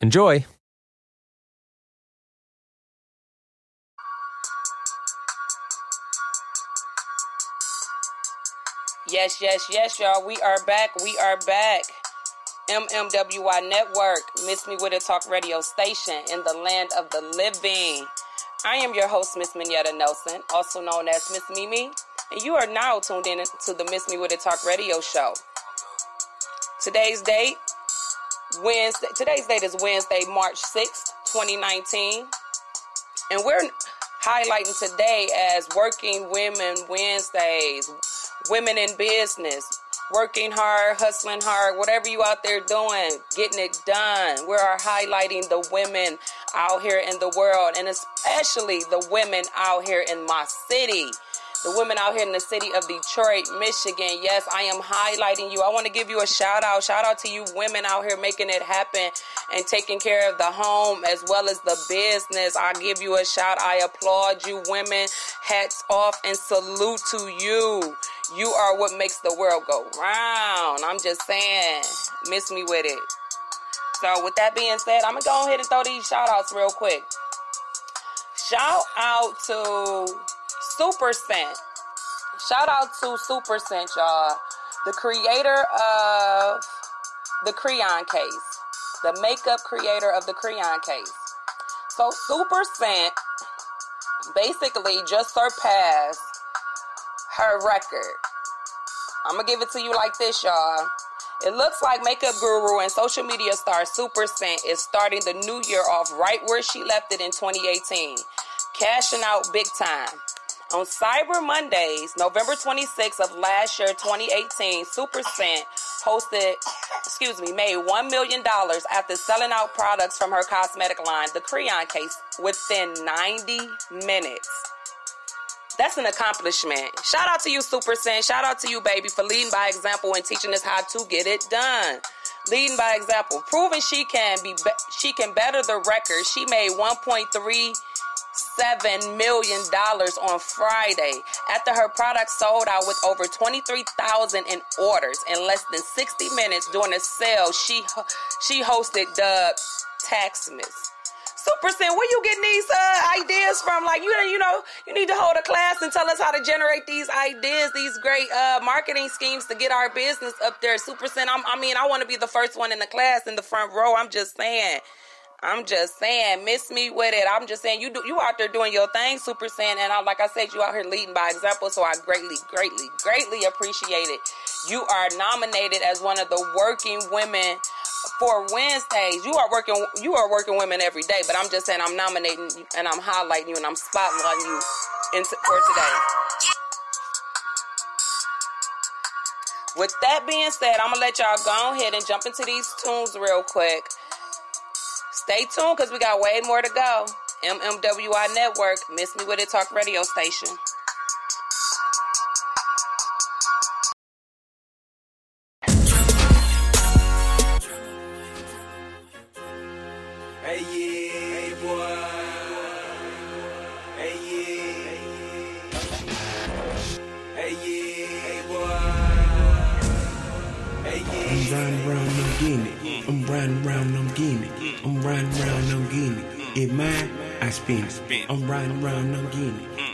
Enjoy! Yes, yes, yes, y'all. We are back. We are back. MMWI Network, Miss Me With It Talk radio station in the land of the living. I am your host, Miss Minetta Nelson, also known as Miss Mimi, and you are now tuned in to the Miss Me With It Talk radio show. Today's date, Wednesday. Today's date is Wednesday, March 6th, 2019, and we're highlighting today as Working Women Wednesdays, women in business, working hard, hustling hard, whatever you out there doing, getting it done. We are highlighting the women out here in the world and especially the women out here in my city. The women out here in the city of Detroit, Michigan. Yes, I am highlighting you. I want to give you a shout out. Shout out to you women out here making it happen and taking care of the home as well as the business. I give you a shout. I applaud you women. Hats off and salute to you. You are what makes the world go round. I'm just saying, miss me with it. So, with that being said, I'm gonna go ahead and throw these shout outs real quick. Shout out to Supa Cent. Shout out to Supa Cent, y'all. The creator of the Crayon Case, the makeup creator of the Crayon Case. So, Supa Cent basically just surpassed her record. I'm gonna give it to you like this, y'all. It looks like makeup guru and social media star Supa Cent is starting the new year off right where she left it in 2018, cashing out big time. On Cyber Mondays, November 26th of last year, 2018, Supa Cent hosted, excuse me, made $1 million after selling out products from her cosmetic line, the Crayon Case, within 90 minutes. That's an accomplishment. Shout out to you, Supa Cent. Shout out to you, baby, for leading by example and teaching us how to get it done. Leading by example, proving she can be, be she can better the record. She made 1.37 million dollars on Friday after her product sold out with over 23,000 in orders in less than 60 minutes during a sale she she hosted dubbed Taxmas. Supa Cent, where you getting these uh, ideas from? Like you, you know, you need to hold a class and tell us how to generate these ideas, these great uh, marketing schemes to get our business up there. Supa Cent, I'm, I mean, I want to be the first one in the class in the front row. I'm just saying. I'm just saying, miss me with it. I'm just saying, you do, you out there doing your thing, Supa Cent, and I, like I said, you out here leading by example. So I greatly, greatly, greatly appreciate it. You are nominated as one of the working women for Wednesdays, you are working you are working women every day, but I'm just saying I'm nominating you and I'm highlighting you and I'm spotlighting you in, for today. With that being said, I'm gonna let y'all go ahead and jump into these tunes real quick. Stay tuned because we got way more to go. MMWI Network, Miss Me With It Talk radio station. Hey boy, hey boy. Hey yeah, hey boy. Hey yeah, I'm riding around, no getting it. I'm riding around, no getting it. I'm riding around, no getting it.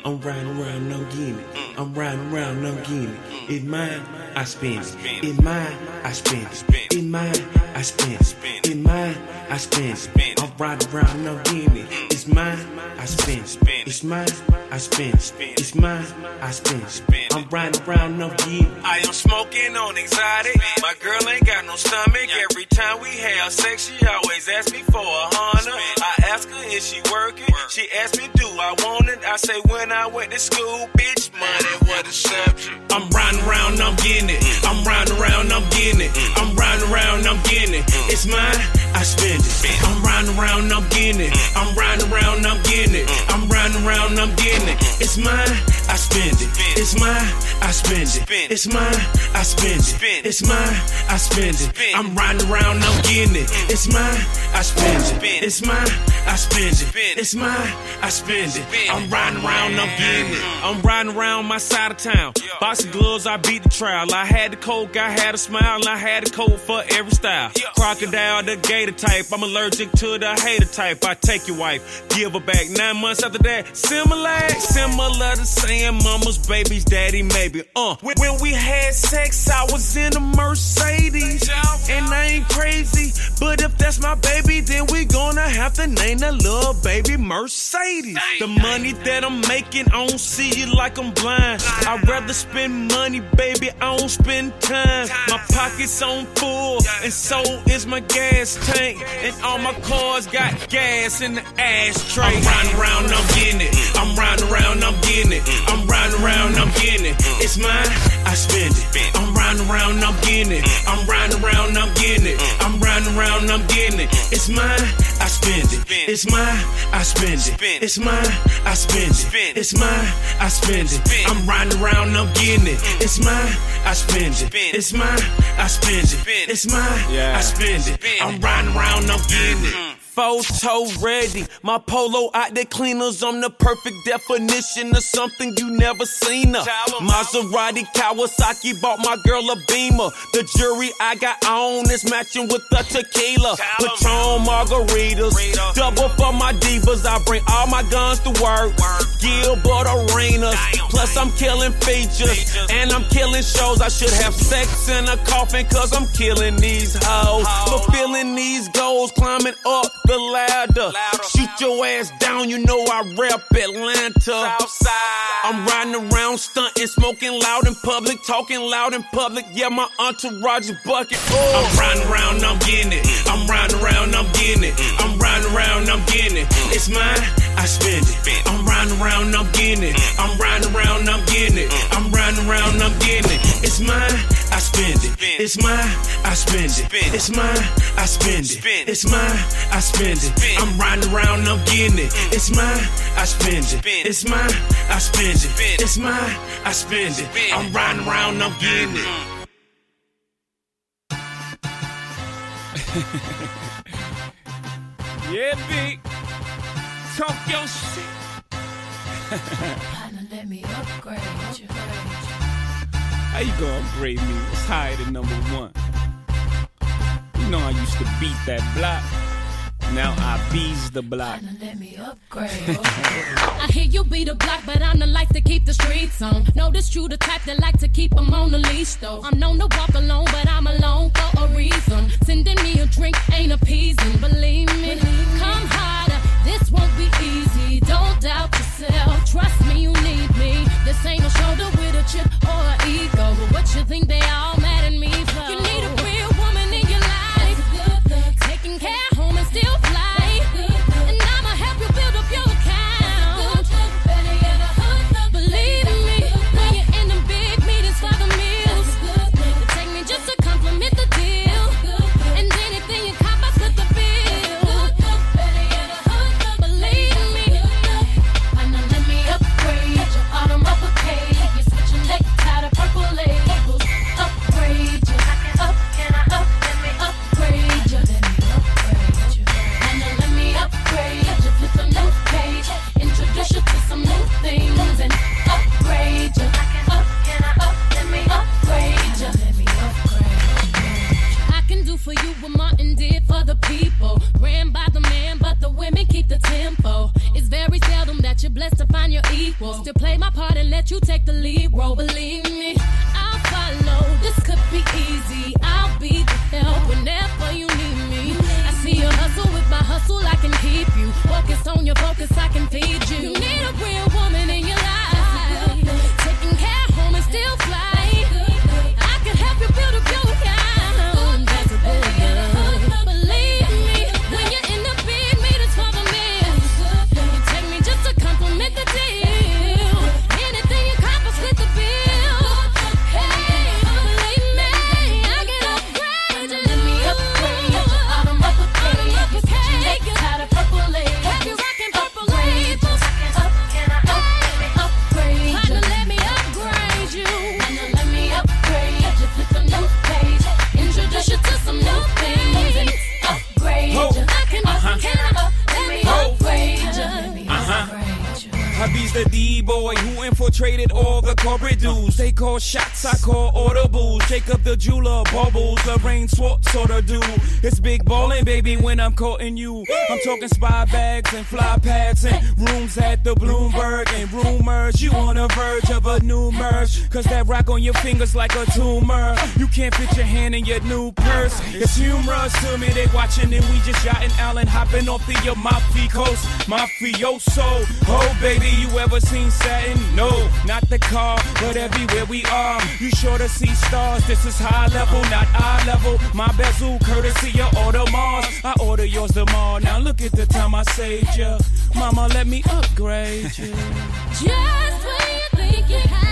It's mine, mm. mm. I spend it. It's mine, I spend it. It's mine, I spend it. It's mine, I spend it. I'm riding around, I'm getting. Mm. It's mine, I spend. It's mine, I spend. It's mine, I spend. I'm riding around, I'm getting. I am smoking on exotic. My girl ain't got no stomach. Every time we have sex, she always asks me for a hundred. I ask her if she working. She asks me, do I want it? I say when I went to school, bitch, money was the subject. I'm riding around, I'm getting it. Mm. I'm riding around, I'm getting it. Mm. I'm riding around, I'm getting it. Mm. It's mine, I spend it. I'm riding around, I'm getting it. Mm. I'm riding around, I'm getting it. Mm. I'm riding around, I'm getting it. Mm. It's mine, I spend it. It's mine, I spend it. It's mine, I spend it. It's mine, I spend it. I'm riding around, I'm getting it. It's mine, I spend it. It's mine, I spend it. It's mine, I spend it. I'm riding around, I'm getting it. I'm riding around my side of town. Boxing gloves, I beat the trial. I had the coke, I had a smile, and I had a coat for every style. Crocodile, the gator type. I'm allergic to the hater type. I take your wife, give her back. Nine months after that, similar, similar to saying mama's baby's daddy, maybe. Uh, when, we had sex, I was in a Mercedes, and I ain't crazy. But if that's my baby, then we gonna have to name that little baby Mercedes. The money that I'm making, I don't see it like I'm blind. I'd rather spend money, baby, I don't spend time. My pockets on full, and so is my gas tank. And all my cars got gas in the ashtray. I'm riding around, I'm getting it. I'm riding around, I'm getting it. I'm riding around, I'm getting it. It's mine, I spend it. I'm riding around, I'm getting it. I'm riding around, I'm getting it. I'm riding around, I'm getting it. It's mine, I spend it. It's mine, I spend it. It's mine, I spend it. It's mine, I spend it. I'm riding around, I'm getting it. Mm. It's mine, I spend it. It's mine, I spend it. It's mine, I spend it. I'm riding around, I'm getting it. Photo ready. My polo out the cleaners. I'm the perfect definition of something you never seen. Uh, Her. Maserati Kawasaki bought my girl a beamer. The jury I got on is matching with the tequila. Patron margaritas. Double for my divas. I bring all my guns to work. Gilbert arenas. Plus I'm killing features. And I'm killing shows. I should have sex in a coffin cause I'm killing these hoes. Fulfilling these goals. Climbing up the ladder. Shoot your ass down, you know I rep Atlanta. I'm riding around, stunting, smoking loud in public, talking loud in public. Yeah, my entourage is bucket. Oh. Mm. I'm riding around, I'm getting it. Mm. I'm riding around, I'm getting it. I'm riding around, I'm getting it. It's mine, I spend it. I'm riding around, I'm getting it. Mm. I'm riding around, I'm getting it. Mm. I'm riding around, I'm getting it. Mm. It's mine, I spend it. It's mine, I spend it. It's mine, I spend it. It's mine, I spend it. I'm riding around, I'm getting it. It's mine, I spend it. It's mine, I spend it. It's mine, I spend it. I'm riding around, I'm getting it. Yeah, B. Talk your shit. Partner, let me upgrade you. How you gonna upgrade me? It's higher than number one. You know I used to beat that block. Now I bees the block. Partner, let me upgrade. I hear you be the block, but I'm the life to keep the streets on. No, Notice you the type that like to keep them on the leash, though. I'm known to walk alone, but I'm alone for a reason. Sending me a drink ain't appeasing, believe me. Come harder, this won't be easy. Don't doubt yourself, trust me, you need me. This ain't a shoulder with a chip or an ego. But what you think they all mad at me for? You need a people. Ran by the man, but the women keep the tempo. It's very seldom that you're blessed to find your equal. Still play my part and let you take the lead role. Believe infiltrated all the. They call shots, I call audibles. Jacob the jeweler, bubbles, Lorraine Schwartz sort of do. It's big ballin', baby, when I'm courting you. I'm talking spy bags and fly pads and rooms at the Bloomberg and rumors. You on the verge of a new merge. Cause that rock on your fingers like a tumor. You can't fit your hand in your new purse. It's humorous to me, they watching and we just yachting Allen hopping off the Amalfi coast. Mafioso, oh baby, you ever seen satin? No, not the car, but everywhere we are. You sure to see stars, this is high level, not eye level. My bezel, courtesy of Audemars. I order yours tomorrow. Now look at the time I saved ya. Mama, let me upgrade you. Just when you think you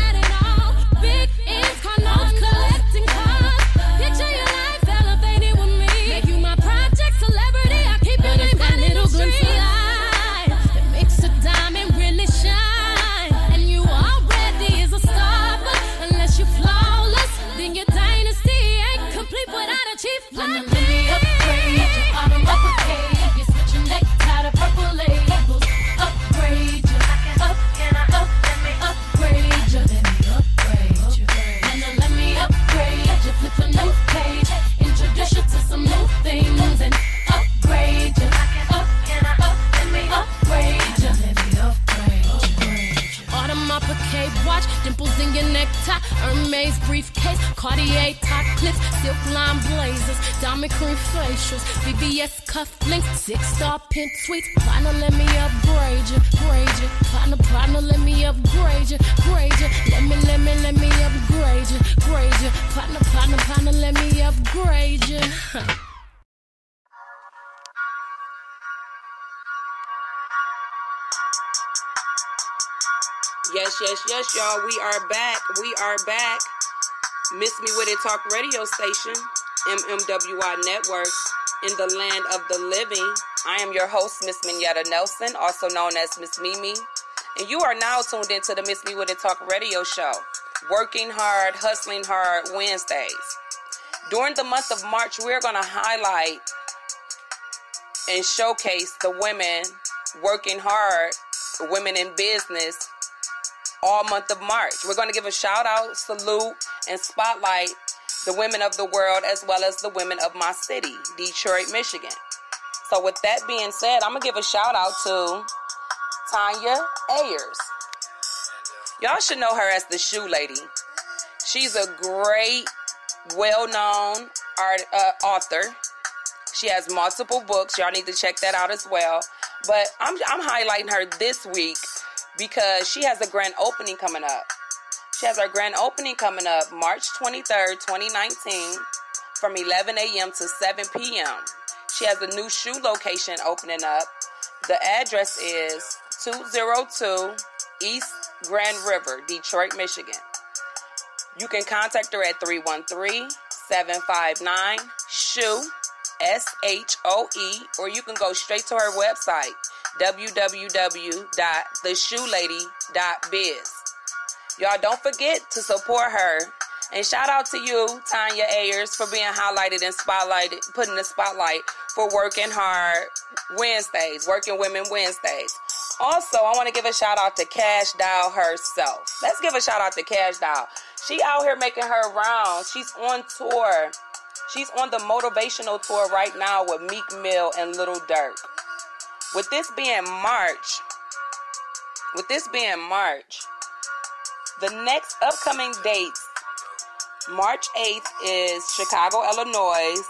diamond cream facials, BBS cufflinks, six star pin suites. Partner, let me upgrade you, grade you. Partner, partner, let me upgrade you, grade you. Let me, let me, let me upgrade you, grade you. Partner, partner, partner, let me upgrade you. Yes, yes, yes, y'all. We are back. We are back. Miss Me With It Talk radio station, MMWI Network, in the land of the living. I am your host, Miss Mignetta Nelson, also known as Miss Mimi. And you are now tuned into the Miss Me With It Talk radio show, Working Hard, Hustling Hard Wednesdays. During the month of March, we're going to highlight and showcase the women working hard, women in business, all month of March. We're going to give a shout out, salute, and spotlight the women of the world as well as the women of my city, Detroit, Michigan. So, with that being said, I'm going to give a shout out to Tanya Ayers. Y'all should know her as the Shoe Lady. She's a great, well known art uh, author. She has multiple books. Y'all need to check that out as well. But I'm, I'm highlighting her this week because she has a grand opening coming up. She has our grand opening coming up March 23rd, 2019, from 11 a.m. to 7 p.m. She has a new shoe location opening up. The address is 202 East Grand River, Detroit, Michigan. You can contact her at 313 759 SHOE, S H O E, or you can go straight to her website, www.theshoelady.biz. Y'all don't forget to support her. And shout out to you, Tanya Ayers, for being highlighted and spotlighted, putting the spotlight for working hard Wednesdays, working women Wednesdays. Also, I want to give a shout out to Kash Doll herself. Let's give a shout out to Kash Doll. She out here making her rounds. She's on tour. She's on the motivational tour right now with Meek Mill and Lil Durk. With this being March, with this being March, the next upcoming dates, March 8th is Chicago, Illinois.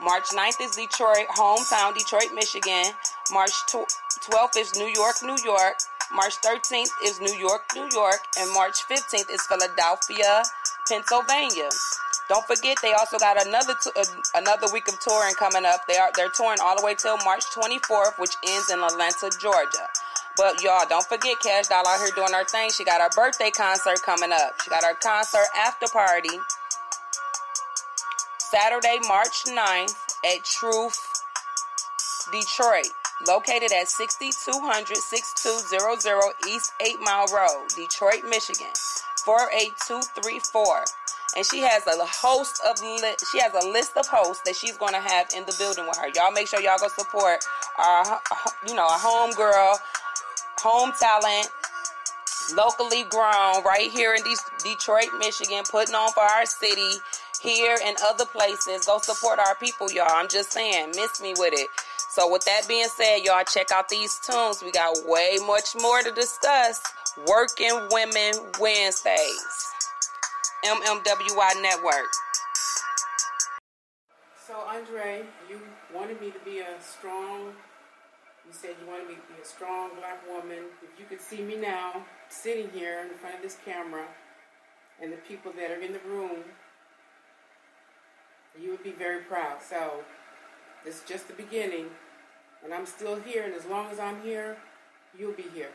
March 9th is Detroit, hometown Detroit, Michigan. March 12th is New York, New York. March 13th is New York, New York. And March 15th is Philadelphia, Pennsylvania. Don't forget, they also got another t- uh, another week of touring coming up. They are they're touring all the way till March 24th, which ends in Atlanta, Georgia. But y'all, don't forget, Kash Doll out here doing her thing. She got her birthday concert coming up. She got her concert after party Saturday, March 9th at Truth, Detroit. Located at 6200 6200 East 8 Mile Road, Detroit, Michigan, 48234 and she has a host of li- she has a list of hosts that she's going to have in the building with her. Y'all make sure y'all go support our you know a home girl, home talent, locally grown, right here in Detroit, Michigan, putting on for our city here and other places. Go support our people, y'all. I'm just saying, miss me with it. So, with that being said, y'all check out these tunes. We got way much more to discuss. Working Women Wednesdays, MMWI Network. So, Andre, you wanted me to be a strong, you said you wanted me to be a strong black woman. If you could see me now, sitting here in front of this camera, and the people that are in the room, you would be very proud. So, this is just the beginning and I'm still here, and as long as I'm here, you'll be here.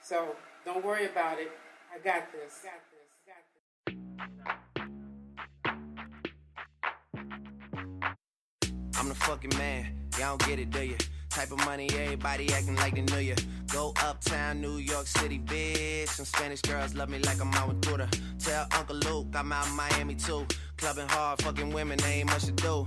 So don't worry about it. I got this. Got this. Got I'm the fucking man. Y'all don't get it, do you? Type of money, everybody acting like they knew you. Go uptown, New York City, bitch. Some Spanish girls love me like I'm out with Twitter. Tell Uncle Luke I'm out Miami too. Clubbing hard, fucking women, ain't much to do.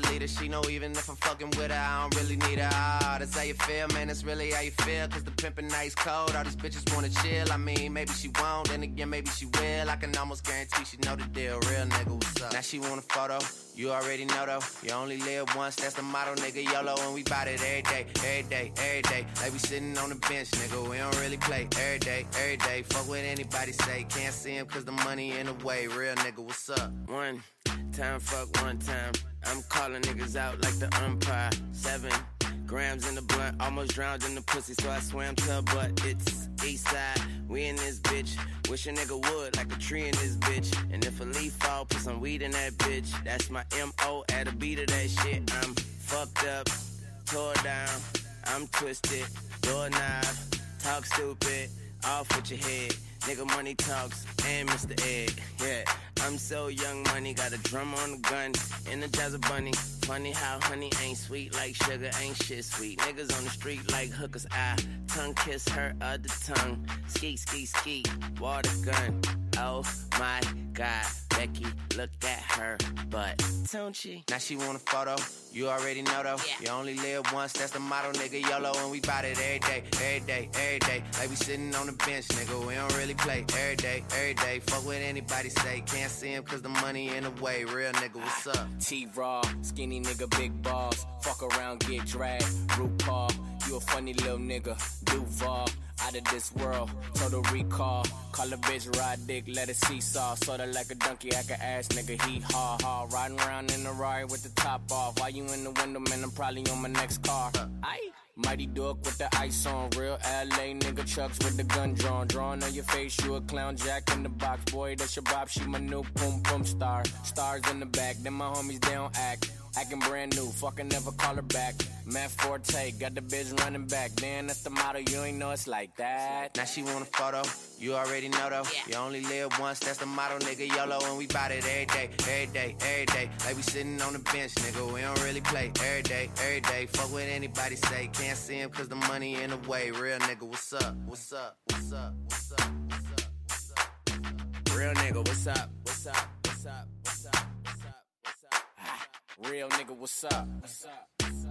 leader. She know even if I'm fucking with her, I don't really need her. Ah, that's how you feel, man. That's really how you feel. Cause the pimpin' nice cold. All these bitches wanna chill. I mean, maybe she won't, then again, maybe she will. I can almost guarantee she know the deal. Real nigga, what's up? Now she want a photo. You already know though. You only live once, that's the motto, nigga. YOLO, and we bout it every day, every day, every day. Like we sitting on the bench, nigga. We don't really play every day, every day. Fuck what anybody say. Can't see him cause the money in the way. Real nigga, what's up? One time, fuck one time. I'm calling niggas out like the umpire. Seven grams in the blunt, almost drowned in the pussy, so I swam to her butt. It's east side, we in this bitch. Wish a nigga would, like a tree in this bitch. And if a leaf fall, put some weed in that bitch. That's my MO at a beat of that shit. I'm fucked up, tore down, I'm twisted, doorknob, talk stupid, off with your head. Nigga money talks and Mr. Egg, yeah. I'm so young money, got a drum on a gun, energize a bunny. Funny how honey ain't sweet like sugar, ain't shit sweet. Niggas on the street like hookers, I tongue kiss her other tongue. Ski, ski, ski, water gun. Oh my god, Becky, look at her butt. Don't she? Now she want a photo. You already know though. Yeah. You only live once, that's the motto, nigga. YOLO, and we bout it every day, every day, every day. Like we sitting on the bench, nigga. We don't really play every day, every day. Fuck what anybody say. Can't see him cause the money in the way. Real nigga, what's up? Ah, T Raw, skinny nigga, big balls. Fuck around, get dragged. RuPaul, you a funny little nigga. Duval out of this world. Total recall. Call a bitch ride dick, let it seesaw. Sorta like a donkey, act a ass nigga, he ha ha. Riding around in a Rari with the top off. Why you in the window, man? I'm probably on my next car. Aye. Mighty Duck with the ice on. Real LA nigga Chucks with the gun drawn. Drawn on your face, you a clown jack in the box. Boy, that's your bop, she my new boom boom star. Stars in the back, then my homies, don't act. Acting brand new, fucking never call her back. Matt Forte, got the bitch running back. Man, that's the motto, you ain't know it's like that. Now she want a photo, you already know though. Yeah. You only live once, that's the motto, nigga. YOLO, and we bout it every day, every day, every day. Like we sitting on the bench, nigga. We don't really play every day, every day. Fuck what anybody say, can't see him cause the money in the way. Real nigga, what's up? What's up? What's up? What's up? What's up? What's up? Real nigga, what's up? What's up? What's up? What's up? What's up? What's up? Ah, real nigga, what's up? What's up? What's up?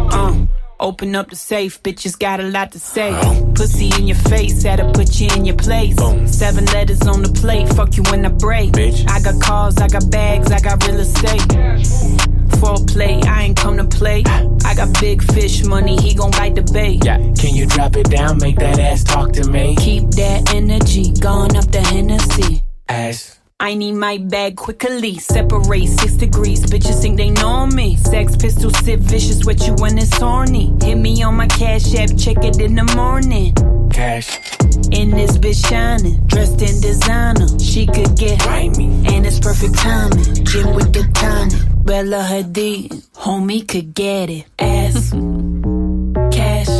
Open up the safe, bitches got a lot to say. Pussy in your face, had to put you in your place. Seven letters on the plate, fuck you when I break. I got cars, I got bags, I got real estate. For play, I ain't come to play. I got big fish money, he gon' bite the bait. Yeah, can you drop it down, make that ass talk to me? Keep that energy, going up the Hennessy. Ass. I need my bag quickly. Separate six degrees. Bitches think they know me. Sex pistol, sit vicious, what you when it's horny. Hit me on my cash app, check it in the morning. Cash. In this bitch shining, dressed in designer. She could get Grimy. and it's perfect timing. Jim with the tonic, Bella Hadid, homie could get it. Ass, cash,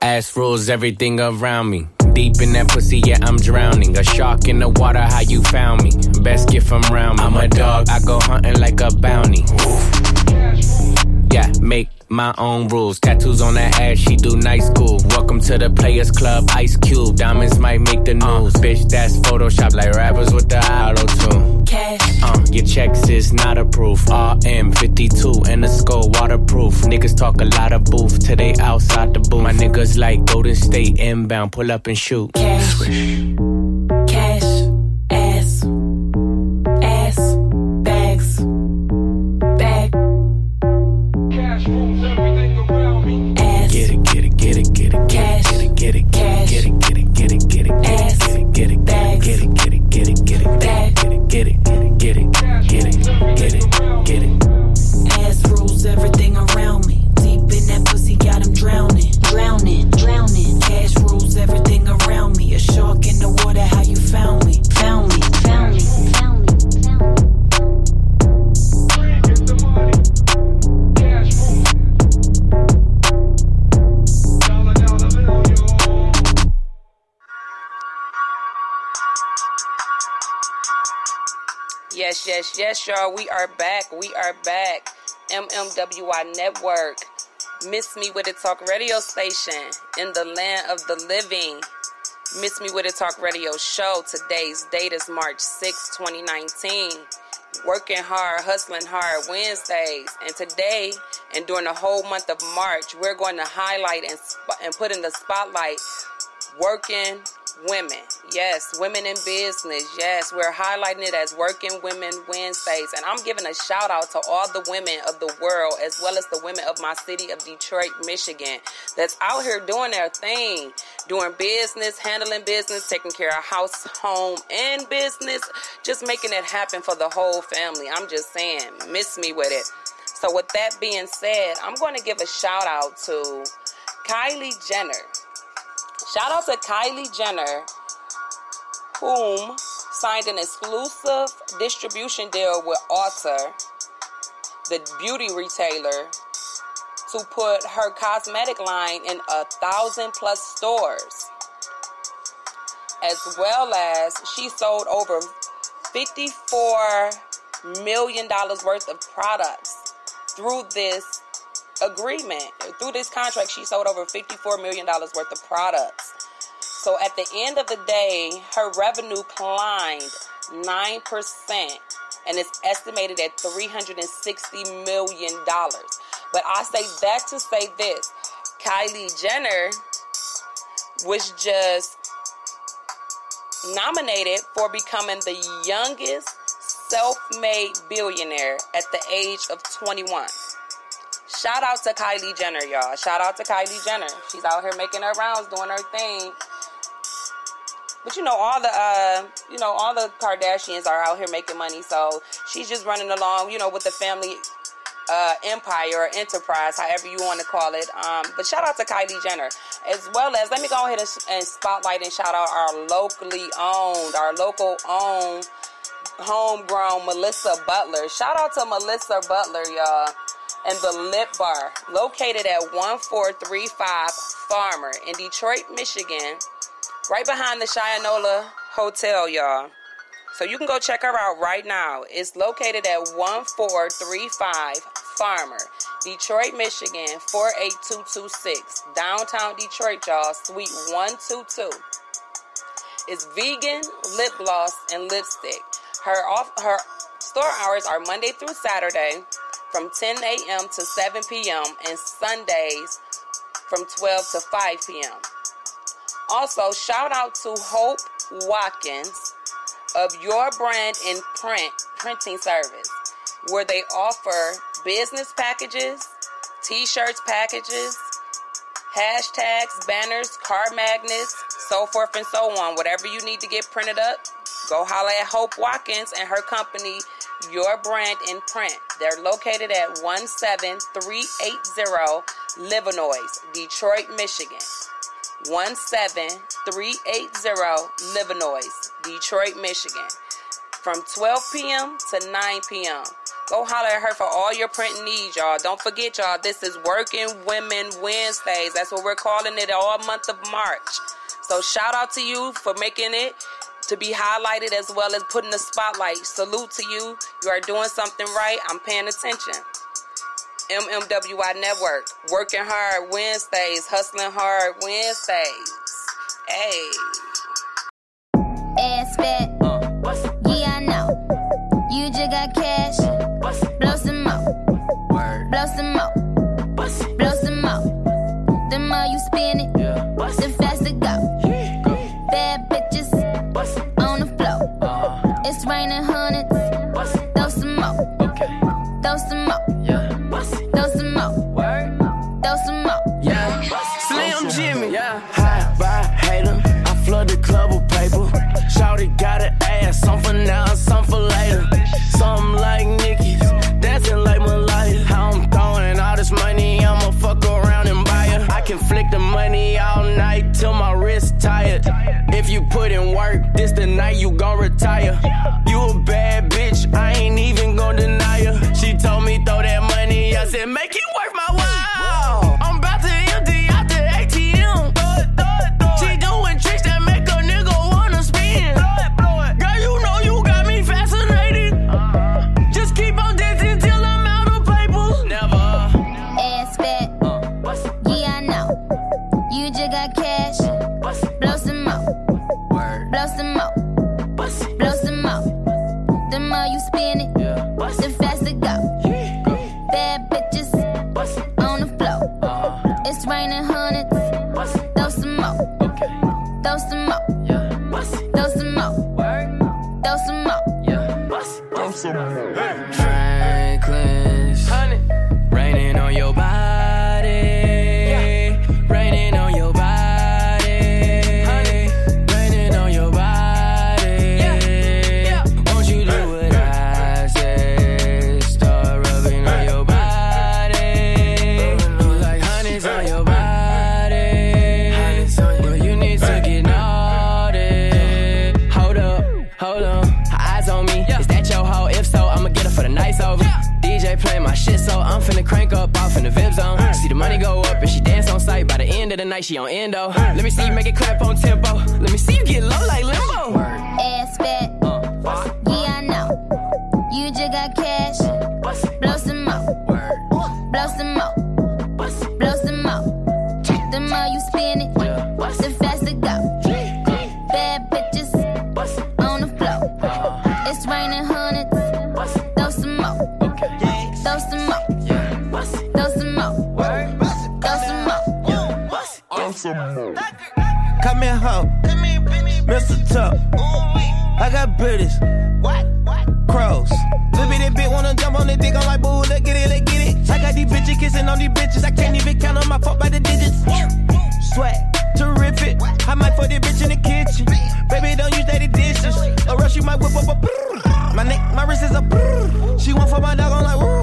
Ass rules everything around me. Deep in that pussy, yeah, I'm drowning. A shark in the water, how you found me? Best gift from round me. I'm a dog, I go hunting like a bounty. Yeah, make my own rules. Tattoos on that ass, she do night school. Welcome to the Players Club, Ice Cube. Diamonds might make the news. Bitch, that's Photoshop like rappers with the auto tune. cash. Uh, your checks is not approved. RM52 and the skull waterproof. Niggas talk a lot of booth till they outside the booth. My niggas like Golden State inbound, pull up and shoot. Cash, cash, Yes, y'all. We are back. We are back. MMWI Network. Miss Me With It Talk radio station in the land of the living. Miss Me With It Talk radio show. Today's date is March 6, 2019. Working hard, hustling hard Wednesdays. And today, and during the whole month of March, we're going to highlight and, sp- and put in the spotlight working women. Yes, women in business. Yes, we're highlighting it as Working Women Wednesdays. And I'm giving a shout out to all the women of the world, as well as the women of my city of Detroit, Michigan, that's out here doing their thing, doing business, handling business, taking care of house, home, and business, just making it happen for the whole family. I'm just saying, miss me with it. So, with that being said, I'm going to give a shout out to Kylie Jenner. Shout out to Kylie Jenner, whom signed an exclusive distribution deal with Ulta, the beauty retailer, to put her cosmetic line in a thousand plus stores. As well as she sold over $54 million worth of products through this agreement. Through this contract, she sold over $54 million worth of products. So at the end of the day, her revenue climbed 9%, and it's estimated at $360 million. But I say that to say this Kylie Jenner was just nominated for becoming the youngest self made billionaire at the age of 21. Shout out to Kylie Jenner, y'all. Shout out to Kylie Jenner. She's out here making her rounds, doing her thing. But you know, all the uh, you know, all the Kardashians are out here making money, so she's just running along, you know, with the family uh, empire or enterprise, however you want to call it. Um, but shout out to Kylie Jenner, as well as let me go ahead and, and spotlight and shout out our locally owned, our local owned, homegrown Melissa Butler. Shout out to Melissa Butler, y'all and the Lip Bar, located at 1435 Farmer in Detroit, Michigan, right behind the Shinola Hotel, y'all. So you can go check her out right now. It's located at 1435 Farmer, Detroit, Michigan, 48226. Downtown Detroit, y'all, Suite 122. It's vegan lip gloss and lipstick. Her off her Store hours are Monday through Saturday from 10 a.m. to 7 p.m. and Sundays from 12 to 5 p.m. Also, shout out to Hope Watkins of Your Brand in Print printing service, where they offer business packages, t-shirts packages, hashtags, banners, card magnets, so forth and so on. Whatever you need to get printed up, go holla at Hope Watkins and her company, Your Brand in Print. They're located at 17380 Livernois, Detroit, Michigan. 17380 Livernois, Detroit, Michigan. From 12 p.m. to 9 p.m. Go holler at her for all your print needs, y'all. Don't forget, y'all, this is Working Women Wednesdays. That's what we're calling it all month of March. So shout out to you for making it to be highlighted as well as putting the spotlight. Salute to you. You are doing something right. I'm paying attention. MMWI Network. Working hard Wednesdays. Hustling hard Wednesdays. Hey. Ass fat. Yeah, I know. You just got cash. Blow some more. Blow some more. Blow some more. The more you spend it, Throw some up. more. Throw some up. more. Throw some more. Yeah, Slim Jimmy. Yeah, high by hater. I flood the club with paper. Shawty got an ass, some for now, some for later. Something like Nicki's, dancing like Malaya. How I'm throwing all this money, I'ma fuck around and buy her. I can flick the money all night till my wrist tired. If you put in work, this the night you gon' retire. You end of the night, she on endo. Let me see you make it clap on tempo. Let me see you get low like limbo. Ass fat. Uh, yeah, I know. You just got cash. Some more. Come here, ho. Mr. Tuck. I got bitches. What? Crows. Little bitty bitch wanna jump on the dick. I'm like, boo, let's get it, let's get it. I got these bitches kissing on these bitches. I can't even count on my fuck by the digits. Swag, terrific. I might fuck this bitch in the kitchen. Baby, don't use dirty dishes. Or else you might whip up a brrr. My neck, my wrist is a brrr. She want for my dog, I'm like, woo.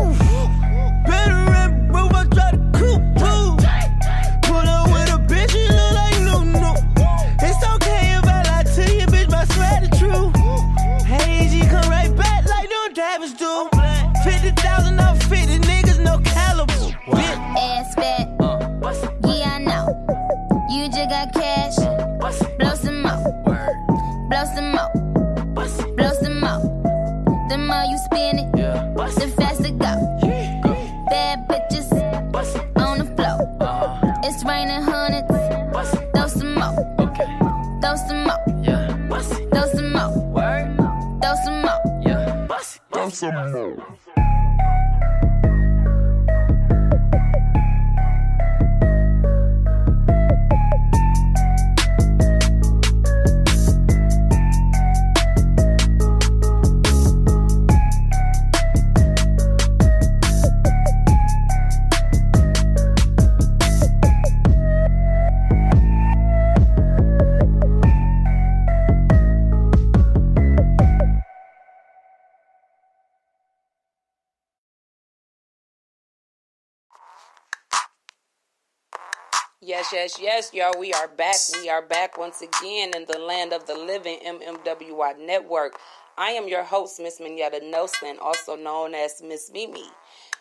Yes, yes, y'all. We are back. We are back once again in the land of the living MMWI network. I am your host, Miss Mignetta Nelson, also known as Miss Mimi.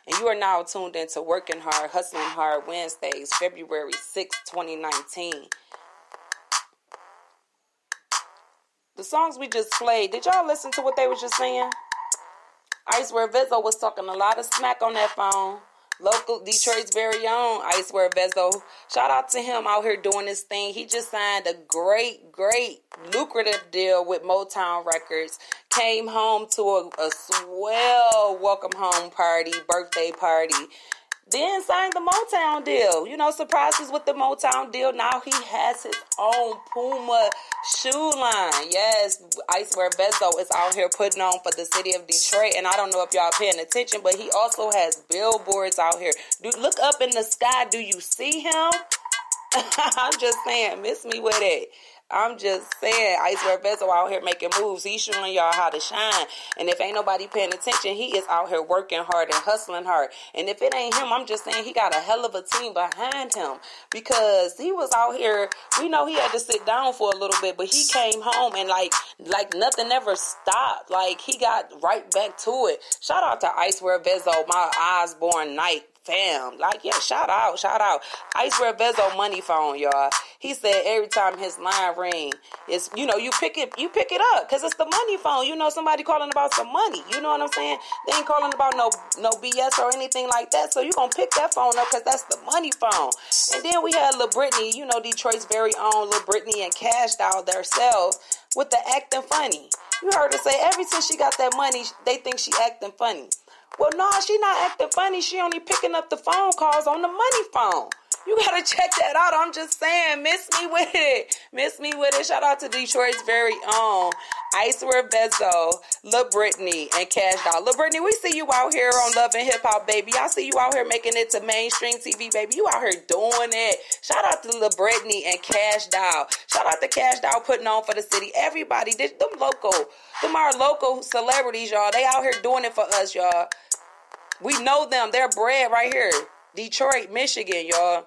And you are now tuned into Working Hard, Hustling Hard Wednesdays, February 6, 2019. The songs we just played, did y'all listen to what they were just saying? Icewear Vezo was talking a lot of smack on that phone. Local Detroit's very own Icewear Vezo. Shout out to him out here doing this thing. He just signed a great, great, lucrative deal with Motown Records. Came home to a, a swell welcome home party, birthday party. Then signed the Motown deal. You know, surprises with the Motown deal. Now he has his own Puma shoe line. Yes, Icewear Vezo is out here putting on for the city of Detroit. And I don't know if y'all paying attention, but he also has billboards out here. Do, look up in the sky. Do you see him? I'm just saying, miss me with it. I'm just saying, Icewear Vezo out here making moves. He's showing y'all how to shine. And if ain't nobody paying attention, he is out here working hard and hustling hard. And if it ain't him, I'm just saying he got a hell of a team behind him because he was out here. We know he had to sit down for a little bit, but he came home and like like nothing ever stopped. Like he got right back to it. Shout out to Icewear Vezo, my Osborn Knight fam. Like, yeah, shout out, shout out. Icewear Vezo money phone, y'all. He said every time his line ring, it's you know, you pick it you pick it up because it's the money phone. You know somebody calling about some money. You know what I'm saying? They ain't calling about no no BS or anything like that. So you gonna pick that phone up because that's the money phone. And then we had Lil Brittany, you know, Detroit's very own Lil Brittany and Cashed Out themselves with the acting funny. You heard her say every since she got that money, they think she acting funny. Well, no, she not acting funny. She only picking up the phone calls on the money phone. You gotta check that out. I'm just saying, miss me with it. Miss me with it. Shout out to Detroit's very own Icewear Vezo, La Brittany, and Kash Doll. La Brittany, we see you out here on Love and Hip Hop, baby. I see you out here making it to mainstream TV, baby. You out here doing it. Shout out to La Brittany and Kash Doll. Shout out to Kash Doll putting on for the city. Everybody, them local, them our local celebrities, y'all. They out here doing it for us, y'all. We know them. They're bred right here. Detroit, Michigan, y'all.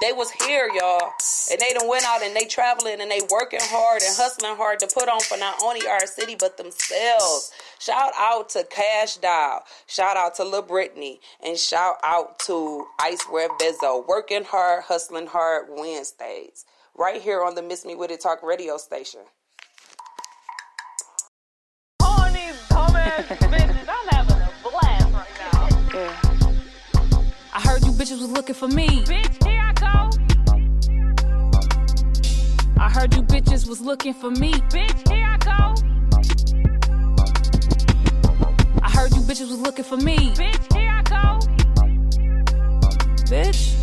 They was here, y'all. And they done went out and they traveling and they working hard and hustling hard to put on for not only our city but themselves. Shout out to Kash Doll. Shout out to Lil Brittany. And shout out to Icewear Vezo. Working hard, hustling hard Wednesdays. Right here on the Miss Me With It Talk radio station. On these dumbass bitches, I'm having a blast right now. Yeah. I heard you bitches was looking for me. Bitch, here I go. I heard you bitches was looking for me. Bitch, here I go. I heard you bitches was looking for me. Bitch, here I go. Bitch.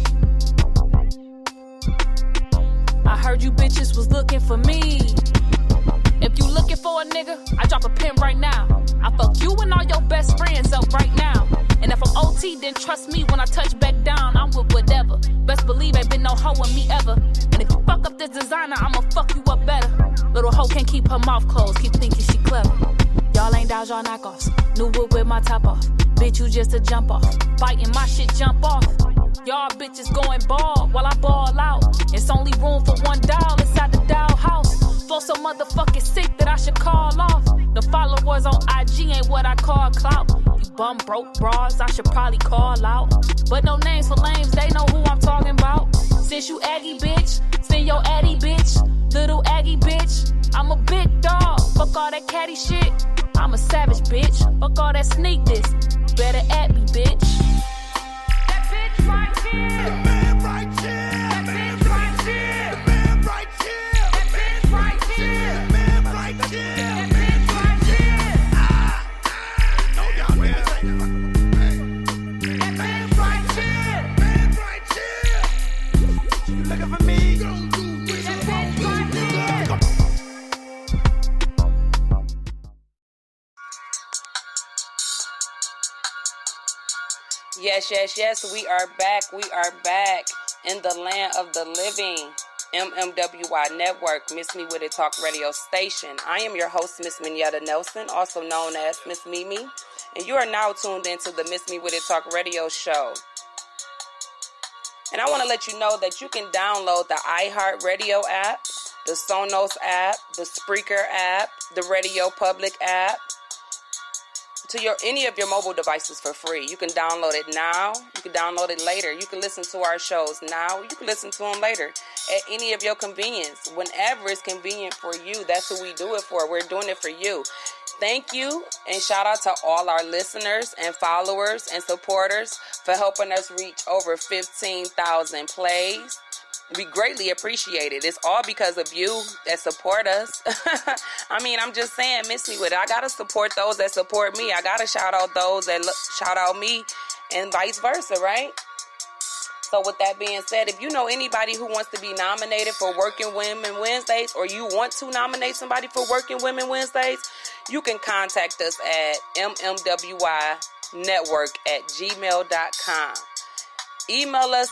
I heard you bitches was looking for me. If you looking for a nigga, I drop a pin right now. I fuck you and all your best friends up right now. And if I'm OT, then trust me when I touch back down, I'm with whatever. Best believe ain't been no hoe with me ever. And if you fuck up this designer, I'ma fuck you up better. Little hoe can't keep her mouth closed, keep thinking she clever. Y'all ain't dolls, y'all knockoffs. New whip with my top off. Bitch, you just a jump off. Biting my shit, jump off. Y'all bitches going ball while I ball out. It's only room for one doll inside the doll house. Flow so motherfucking sick that I should call off. The followers on IG ain't what I call clout. You bum broke bras, I should probably call out. But no names for lames, they know who I'm talking about. Since you Aggie bitch, send your Addy bitch. Little Aggie bitch, I'm a big dog. Fuck all that catty shit. I'm a savage bitch. Fuck all that sneak this. Better at me, bitch. That bitch right here. Yes, yes, yes, we are back. We are back in the land of the living. MMWY Network, Miss Me With It Talk radio station. I am your host, Miss Minetta Nelson, also known as Miss Mimi, and you are now tuned into the Miss Me With It Talk radio show. And I want to let you know that you can download the iHeartRadio app, the Sonos app, the Spreaker app, the Radio Public app, to your any of your mobile devices for free. You can download it now. You can download it later. You can listen to our shows now. You can listen to them later at any of your convenience. Whenever it's convenient for you, that's who we do it for. We're doing it for you. Thank you and shout out to all our listeners and followers and supporters for helping us reach over 15,000 plays. We greatly appreciate it. It's all because of you that support us. I mean, I'm just saying, miss me with it. I gotta support those that support me. I gotta shout out those that look, shout out me, and vice versa, right? So, with that being said, if you know anybody who wants to be nominated for Working Women Wednesdays, or you want to nominate somebody for Working Women Wednesdays, you can contact us at mmwynetwork at gmail.com. Email us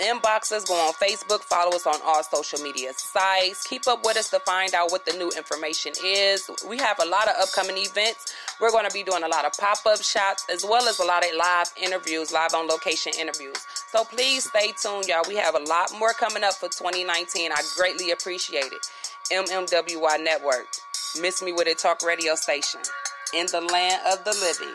Inbox us, go on Facebook, follow us on all social media sites. Keep up with us to find out what the new information is. We have a lot of upcoming events. We're going to be doing a lot of pop up shots as well as a lot of live interviews, live on location interviews. So please stay tuned, y'all. We have a lot more coming up for 2019. I greatly appreciate it. MMWY Network, Miss Me With It Talk radio station in the land of the living.